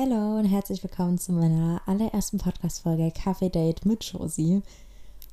Hallo und herzlich willkommen zu meiner allerersten Podcast-Folge Kaffee Date mit Josie.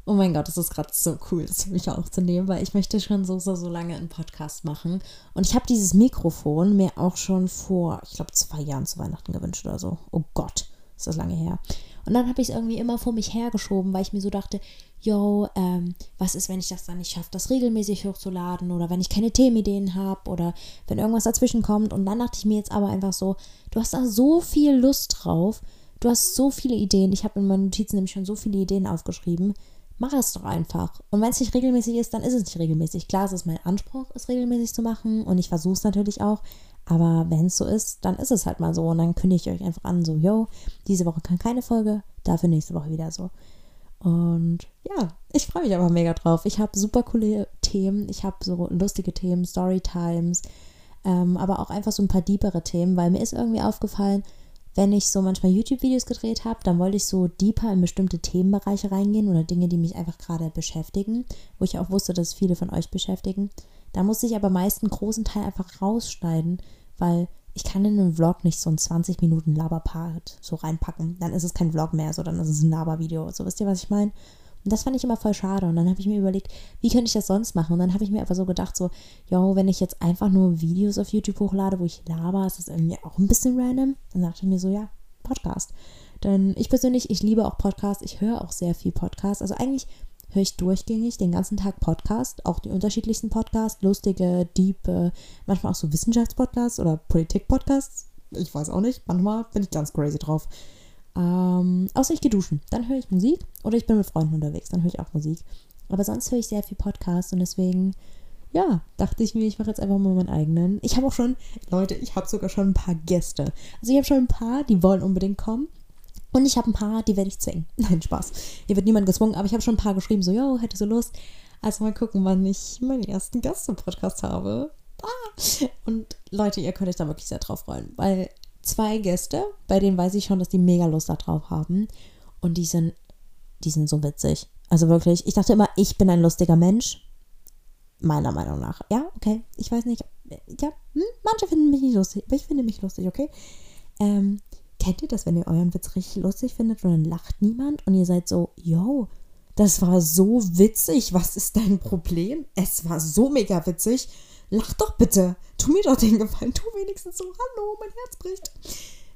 Oh mein Gott, das ist gerade so cool, das für mich aufzunehmen, weil ich möchte schon so, so, so lange einen Podcast machen. Und ich habe dieses Mikrofon mir auch schon vor, ich glaube, zwei Jahren zu Weihnachten gewünscht oder so. Oh Gott, ist das lange her. Und dann habe ich es irgendwie immer vor mich hergeschoben, weil ich mir so dachte, yo, ähm, was ist, wenn ich das dann nicht schaffe, das regelmäßig hochzuladen oder wenn ich keine Themenideen habe oder wenn irgendwas dazwischen kommt. Und dann dachte ich mir jetzt aber einfach so, du hast da so viel Lust drauf, du hast so viele Ideen. Ich habe in meinen Notizen nämlich schon so viele Ideen aufgeschrieben. Mach es doch einfach. Und wenn es nicht regelmäßig ist, dann ist es nicht regelmäßig. Klar, es ist mein Anspruch, es regelmäßig zu machen und ich versuche es natürlich auch. Aber wenn es so ist, dann ist es halt mal so. Und dann kündige ich euch einfach an, so, yo, diese Woche kann keine Folge, dafür nächste Woche wieder so. Und ja, ich freue mich aber mega drauf. Ich habe super coole Themen. Ich habe so lustige Themen, Storytimes, ähm, aber auch einfach so ein paar deepere Themen, weil mir ist irgendwie aufgefallen, wenn ich so manchmal YouTube-Videos gedreht habe, dann wollte ich so deeper in bestimmte Themenbereiche reingehen oder Dinge, die mich einfach gerade beschäftigen, wo ich auch wusste, dass viele von euch beschäftigen. Da musste ich aber meist einen großen Teil einfach rausschneiden, weil ich kann in einen Vlog nicht so ein 20 Minuten Laberpart so reinpacken. Dann ist es kein Vlog mehr, so dann ist es ein Labervideo. So wisst ihr, was ich meine? Und das fand ich immer voll schade. Und dann habe ich mir überlegt, wie könnte ich das sonst machen? Und dann habe ich mir einfach so gedacht, so, jo, wenn ich jetzt einfach nur Videos auf YouTube hochlade, wo ich laber, ist das irgendwie auch ein bisschen random. Dann dachte ich mir so, ja, Podcast. Denn ich persönlich, ich liebe auch Podcasts. Ich höre auch sehr viel Podcasts. Also eigentlich höre ich durchgängig den ganzen Tag Podcast, auch die unterschiedlichsten Podcasts, lustige, deep, manchmal auch so Wissenschaftspodcasts oder Politik-Podcasts. Ich weiß auch nicht, manchmal bin ich ganz crazy drauf. Ähm, außer ich gehe duschen, dann höre ich Musik oder ich bin mit Freunden unterwegs, dann höre ich auch Musik. Aber sonst höre ich sehr viel Podcast und deswegen, ja, dachte ich mir, ich mache jetzt einfach mal meinen eigenen. Ich habe auch schon, Leute, ich habe sogar schon ein paar Gäste. Also ich habe schon ein paar, die wollen unbedingt kommen. Und ich habe ein paar, die werde ich zwingen. Nein, Spaß. Hier wird niemand gezwungen, aber ich habe schon ein paar geschrieben, so, yo, hätte so Lust. Also mal gucken, wann ich meinen ersten Gast im Podcast habe. Ah. Und Leute, ihr könnt euch da wirklich sehr drauf freuen, weil zwei Gäste, bei denen weiß ich schon, dass die mega Lust darauf haben. Und die sind, die sind so witzig. Also wirklich, ich dachte immer, ich bin ein lustiger Mensch. Meiner Meinung nach. Ja, okay. Ich weiß nicht. Ja, hm, manche finden mich nicht lustig, aber ich finde mich lustig, okay? Ähm, kennt ihr das, wenn ihr euren Witz richtig lustig findet und dann lacht niemand und ihr seid so, yo, das war so witzig, was ist dein Problem? Es war so mega witzig. Lach doch bitte. Tu mir doch den Gefallen. Tu wenigstens so, hallo, mein Herz bricht.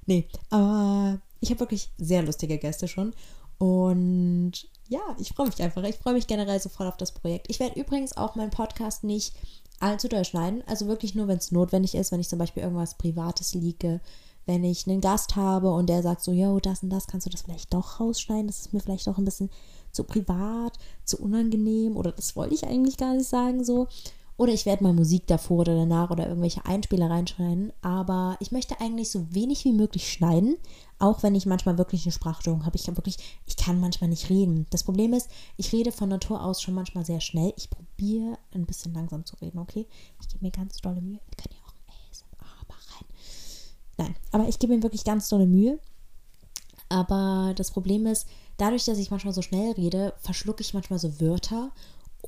Nee, aber ich habe wirklich sehr lustige Gäste schon. Und ja, ich freue mich einfach. Ich freue mich generell so voll auf das Projekt. Ich werde übrigens auch meinen Podcast nicht allzu doll schneiden. Also wirklich nur, wenn es notwendig ist, wenn ich zum Beispiel irgendwas Privates liege wenn ich einen Gast habe und der sagt so, yo, das und das, kannst du das vielleicht doch rausschneiden? Das ist mir vielleicht doch ein bisschen zu privat, zu unangenehm oder das wollte ich eigentlich gar nicht sagen so. Oder ich werde mal Musik davor oder danach oder irgendwelche Einspieler reinschneiden. Aber ich möchte eigentlich so wenig wie möglich schneiden, auch wenn ich manchmal wirklich eine Sprachstörung habe. Ich kann wirklich, ich kann manchmal nicht reden. Das Problem ist, ich rede von Natur aus schon manchmal sehr schnell. Ich probiere ein bisschen langsam zu reden, okay? Ich gebe mir ganz dolle Mühe. Wir können ja Nein, aber ich gebe mir wirklich ganz tolle Mühe. Aber das Problem ist, dadurch, dass ich manchmal so schnell rede, verschlucke ich manchmal so Wörter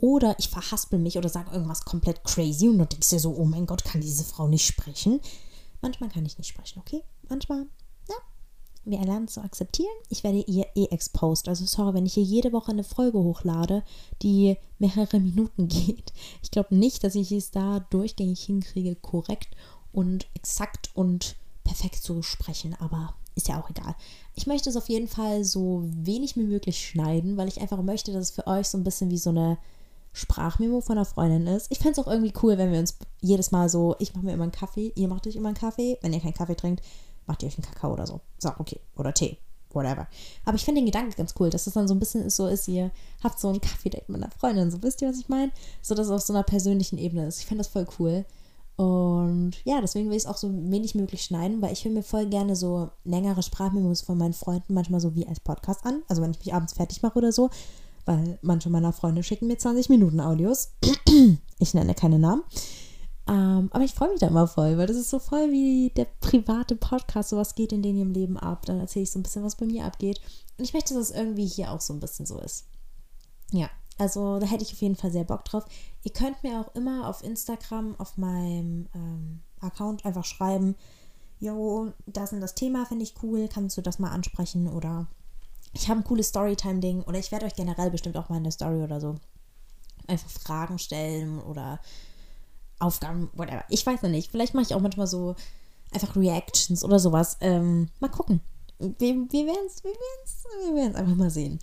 oder ich verhaspel mich oder sage irgendwas komplett crazy und du denkst dir so, oh mein Gott, kann diese Frau nicht sprechen? Manchmal kann ich nicht sprechen, okay? Manchmal, ja. Wir lernen zu akzeptieren. Ich werde ihr eh exposed. Also sorry, wenn ich hier jede Woche eine Folge hochlade, die mehrere Minuten geht. Ich glaube nicht, dass ich es da durchgängig hinkriege, korrekt und exakt und perfekt zu sprechen, aber ist ja auch egal. Ich möchte es auf jeden Fall so wenig wie möglich schneiden, weil ich einfach möchte, dass es für euch so ein bisschen wie so eine Sprachmemo von einer Freundin ist. Ich fände es auch irgendwie cool, wenn wir uns jedes Mal so, ich mache mir immer einen Kaffee, ihr macht euch immer einen Kaffee. Wenn ihr keinen Kaffee trinkt, macht ihr euch einen Kakao oder so. So, okay. Oder Tee. Whatever. Aber ich finde den Gedanken ganz cool, dass es dann so ein bisschen so ist, ihr habt so ein Kaffee-Date mit einer Freundin. So wisst ihr, was ich meine? So, dass es auf so einer persönlichen Ebene ist. Ich finde das voll cool. Und ja, deswegen will ich es auch so wenig möglich schneiden, weil ich höre mir voll gerne so längere Sprachmemos von meinen Freunden manchmal so wie als Podcast an. Also wenn ich mich abends fertig mache oder so, weil manche meiner Freunde schicken mir 20 Minuten Audios. ich nenne keine Namen. Ähm, aber ich freue mich da immer voll, weil das ist so voll wie der private Podcast. So was geht in im Leben ab. Dann erzähle ich so ein bisschen, was bei mir abgeht. Und ich möchte, dass es irgendwie hier auch so ein bisschen so ist. Ja, also da hätte ich auf jeden Fall sehr Bock drauf. Ihr könnt mir auch immer auf Instagram, auf meinem ähm, Account einfach schreiben, yo, das und das Thema finde ich cool, kannst du das mal ansprechen oder ich habe ein cooles Storytime-Ding oder ich werde euch generell bestimmt auch mal in der Story oder so einfach Fragen stellen oder Aufgaben, whatever. Ich weiß noch nicht. Vielleicht mache ich auch manchmal so einfach Reactions oder sowas. Ähm, mal gucken. Wir, wir werden es wir werden's, wir werden's einfach mal sehen.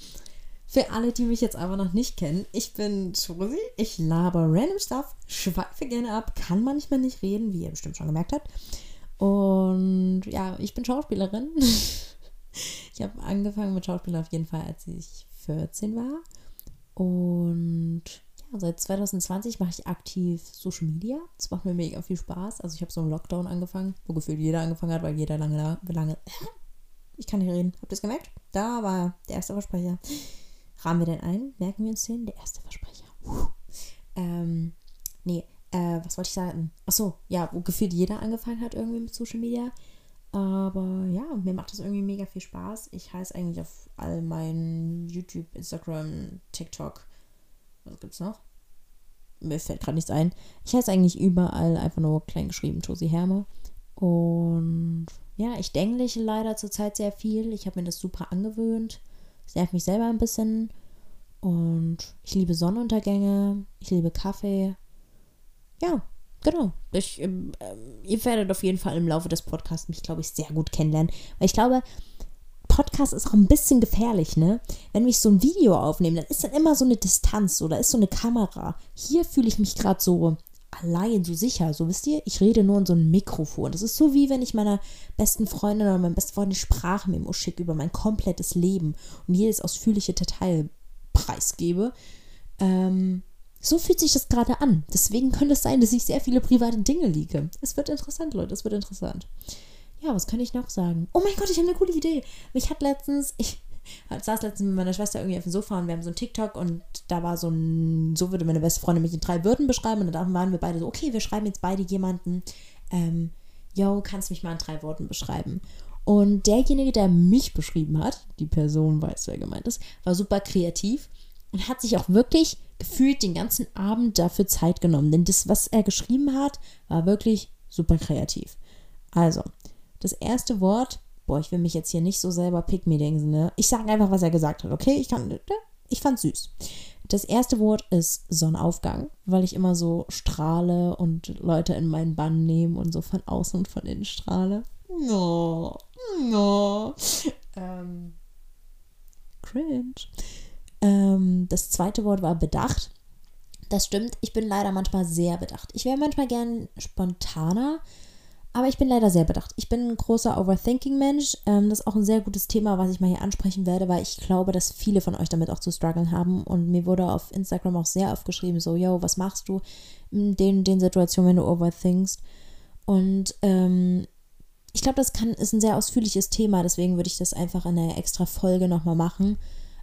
Für alle, die mich jetzt aber noch nicht kennen, ich bin Josie, ich laber random Stuff, schweife gerne ab, kann manchmal nicht reden, wie ihr bestimmt schon gemerkt habt. Und ja, ich bin Schauspielerin. ich habe angefangen mit Schauspiel auf jeden Fall, als ich 14 war. Und ja, seit 2020 mache ich aktiv Social Media. Das macht mir mega viel Spaß. Also ich habe so einen Lockdown angefangen, wo gefühlt jeder angefangen hat, weil jeder lange, lange, ich kann nicht reden. Habt ihr es gemerkt? Da war der erste Versprecher. Rahmen wir den ein? Merken wir uns den? Der erste Versprecher. Ähm, nee, äh, was wollte ich sagen? Achso, ja, wo gefühlt jeder angefangen hat irgendwie mit Social Media. Aber ja, mir macht das irgendwie mega viel Spaß. Ich heiße eigentlich auf all meinen YouTube, Instagram, TikTok. Was gibt's noch? Mir fällt gerade nichts ein. Ich heiße eigentlich überall einfach nur klein geschrieben, Josie Herme. Und ja, ich denke leider zurzeit sehr viel. Ich habe mir das super angewöhnt. Es nervt mich selber ein bisschen. Und ich liebe Sonnenuntergänge. Ich liebe Kaffee. Ja, genau. Ich, ähm, ihr werdet auf jeden Fall im Laufe des Podcasts mich, glaube ich, sehr gut kennenlernen. Weil ich glaube, Podcast ist auch ein bisschen gefährlich, ne? Wenn ich so ein Video aufnehme, dann ist dann immer so eine Distanz oder ist so eine Kamera. Hier fühle ich mich gerade so allein, so sicher. So wisst ihr, ich rede nur in so ein Mikrofon. Das ist so wie wenn ich meiner besten Freundin oder meinem besten Freund eine Sprachmemo schicke über mein komplettes Leben und jedes ausführliche Detail preisgebe. Ähm, so fühlt sich das gerade an. Deswegen könnte es sein, dass ich sehr viele private Dinge liege. Es wird interessant, Leute, es wird interessant. Ja, was kann ich noch sagen? Oh mein Gott, ich habe eine coole Idee. Mich hat letztens, ich saß letztens mit meiner Schwester irgendwie auf dem Sofa und wir haben so ein TikTok und da war so ein, so würde meine beste Freundin mich in drei Wörtern beschreiben und dann waren wir beide so, okay, wir schreiben jetzt beide jemanden, ähm, yo, kannst mich mal in drei Worten beschreiben. Und derjenige, der mich beschrieben hat, die Person weiß, wer gemeint ist, war super kreativ und hat sich auch wirklich gefühlt den ganzen Abend dafür Zeit genommen. Denn das, was er geschrieben hat, war wirklich super kreativ. Also, das erste Wort boah, ich will mich jetzt hier nicht so selber pick me denken, ne? Ich sage einfach, was er gesagt hat, okay? Ich kann, ich fand's süß. Das erste Wort ist Sonnenaufgang, weil ich immer so strahle und Leute in meinen Bann nehme und so von außen und von innen strahle. No, no. Ähm, cringe. Ähm, das zweite Wort war bedacht. Das stimmt, ich bin leider manchmal sehr bedacht. Ich wäre manchmal gern spontaner, aber ich bin leider sehr bedacht. Ich bin ein großer Overthinking-Mensch. Ähm, das ist auch ein sehr gutes Thema, was ich mal hier ansprechen werde, weil ich glaube, dass viele von euch damit auch zu strugglen haben. Und mir wurde auf Instagram auch sehr oft geschrieben, so, yo, was machst du in den, den Situationen, wenn du overthinkst? Und ähm, ich glaube, das kann, ist ein sehr ausführliches Thema, deswegen würde ich das einfach in einer extra Folge nochmal machen.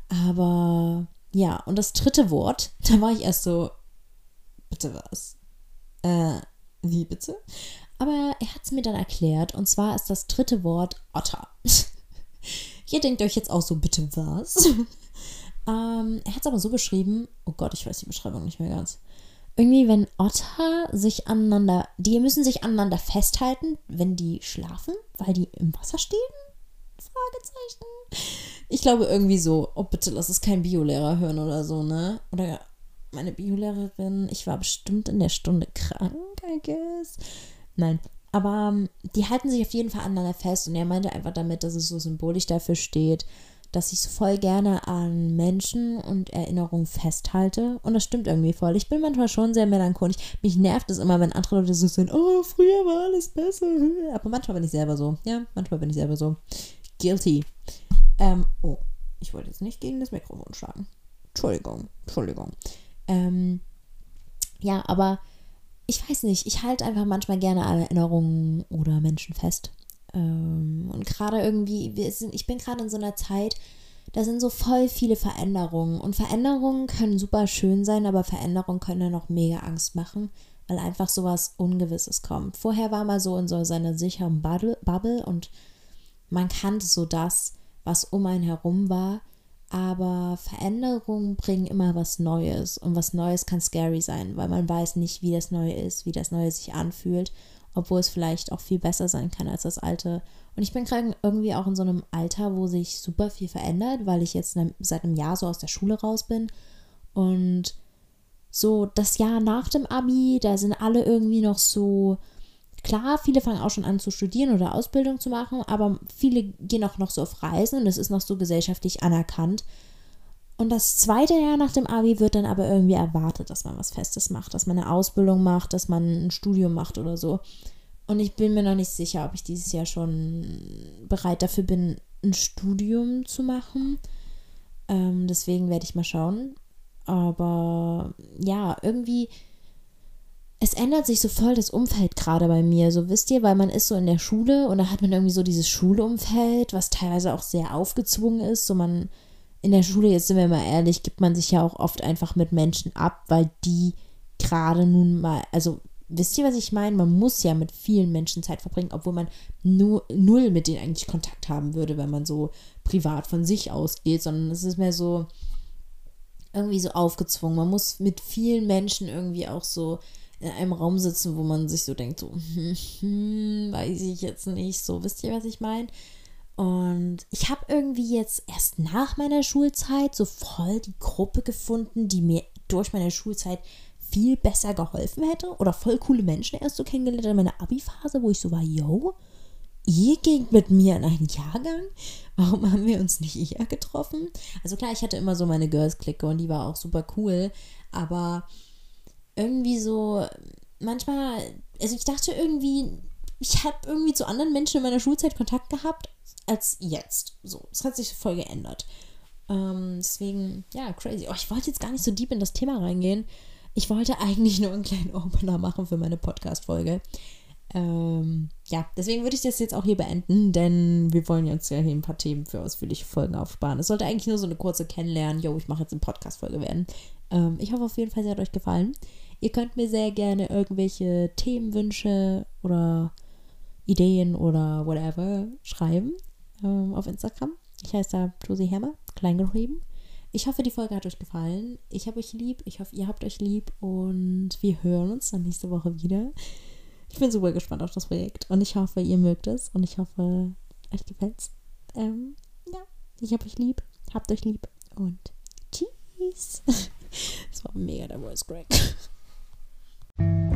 Aber ja, und das dritte Wort, da war ich erst so, bitte was? Äh, wie bitte? Aber er hat es mir dann erklärt und zwar ist das dritte Wort Otter. Ihr denkt euch jetzt auch so, bitte was? ähm, er hat es aber so beschrieben, oh Gott, ich weiß die Beschreibung nicht mehr ganz. Irgendwie, wenn Otter sich aneinander, die müssen sich aneinander festhalten, wenn die schlafen, weil die im Wasser stehen? Fragezeichen. Ich glaube irgendwie so, oh bitte lass es kein Biolehrer hören oder so, ne? Oder meine Biolehrerin, ich war bestimmt in der Stunde krank, I guess. Nein. Aber ähm, die halten sich auf jeden Fall aneinander fest und er meinte einfach damit, dass es so symbolisch dafür steht, dass ich so voll gerne an Menschen und Erinnerungen festhalte. Und das stimmt irgendwie voll. Ich bin manchmal schon sehr melancholisch. Mich nervt es immer, wenn andere Leute so sind, oh, früher war alles besser. Aber manchmal bin ich selber so. Ja, manchmal bin ich selber so. Guilty. Ähm, oh, ich wollte jetzt nicht gegen das Mikrofon schlagen. Entschuldigung, Entschuldigung. Ähm, ja, aber ich weiß nicht, ich halte einfach manchmal gerne an Erinnerungen oder Menschen fest. Ähm, und gerade irgendwie, sind, ich bin gerade in so einer Zeit, da sind so voll viele Veränderungen. Und Veränderungen können super schön sein, aber Veränderungen können ja noch mega Angst machen, weil einfach sowas Ungewisses kommt. Vorher war man so in so seiner sicheren Bubble und man kannte so das, was um einen herum war. Aber Veränderungen bringen immer was Neues. Und was Neues kann scary sein, weil man weiß nicht, wie das Neue ist, wie das Neue sich anfühlt. obwohl es vielleicht auch viel besser sein kann als das alte. Und ich bin gerade irgendwie auch in so einem Alter, wo sich super viel verändert, weil ich jetzt seit einem Jahr so aus der Schule raus bin. Und so das Jahr nach dem Abi, da sind alle irgendwie noch so, klar, viele fangen auch schon an zu studieren oder Ausbildung zu machen, aber viele gehen auch noch so auf Reisen und es ist noch so gesellschaftlich anerkannt. Und das zweite Jahr nach dem Abi wird dann aber irgendwie erwartet, dass man was Festes macht, dass man eine Ausbildung macht, dass man ein Studium macht oder so. Und ich bin mir noch nicht sicher, ob ich dieses Jahr schon bereit dafür bin, ein Studium zu machen. Ähm, deswegen werde ich mal schauen. Aber ja, irgendwie, es ändert sich so voll das Umfeld gerade bei mir. So wisst ihr, weil man ist so in der Schule und da hat man irgendwie so dieses Schulumfeld, was teilweise auch sehr aufgezwungen ist. So man in der Schule, jetzt sind wir mal ehrlich, gibt man sich ja auch oft einfach mit Menschen ab, weil die gerade nun mal, also wisst ihr, was ich meine? Man muss ja mit vielen Menschen Zeit verbringen, obwohl man nur null mit denen eigentlich Kontakt haben würde, wenn man so privat von sich ausgeht, sondern es ist mehr so irgendwie so aufgezwungen. Man muss mit vielen Menschen irgendwie auch so in einem Raum sitzen, wo man sich so denkt, so, hm, hm, weiß ich jetzt nicht, so, wisst ihr, was ich meine? Und ich habe irgendwie jetzt erst nach meiner Schulzeit so voll die Gruppe gefunden, die mir durch meine Schulzeit viel besser geholfen hätte oder voll coole Menschen erst so kennengelernt in meiner Abi-Phase, wo ich so war, yo, ihr ging mit mir in einen Jahrgang? Warum haben wir uns nicht eher getroffen? Also klar, ich hatte immer so meine Girls-Clique und die war auch super cool, aber irgendwie so, manchmal, also ich dachte irgendwie, ich habe irgendwie zu anderen Menschen in meiner Schulzeit Kontakt gehabt als jetzt. So, es hat sich voll geändert. Ähm, deswegen, ja, crazy. Oh, ich wollte jetzt gar nicht so deep in das Thema reingehen. Ich wollte eigentlich nur einen kleinen Opener machen für meine Podcast-Folge. Ähm, ja, deswegen würde ich das jetzt auch hier beenden, denn wir wollen jetzt ja hier ein paar Themen für ausführliche Folgen aufsparen. Es sollte eigentlich nur so eine kurze Kennenlernen. Yo, ich mache jetzt eine Podcast-Folge werden. Ähm, ich hoffe auf jeden Fall, sie hat euch gefallen. Ihr könnt mir sehr gerne irgendwelche Themenwünsche oder Ideen oder whatever schreiben ähm, auf Instagram. Ich heiße da Josie Hammer, klein geschrieben. Ich hoffe, die Folge hat euch gefallen. Ich habe euch lieb. Ich hoffe, ihr habt euch lieb. Und wir hören uns dann nächste Woche wieder. Ich bin super gespannt auf das Projekt. Und ich hoffe, ihr mögt es. Und ich hoffe, euch gefällt's. Ähm, ja, ich habe euch lieb. Habt euch lieb. Und tschüss. Das war mega der Voice Crack. thank you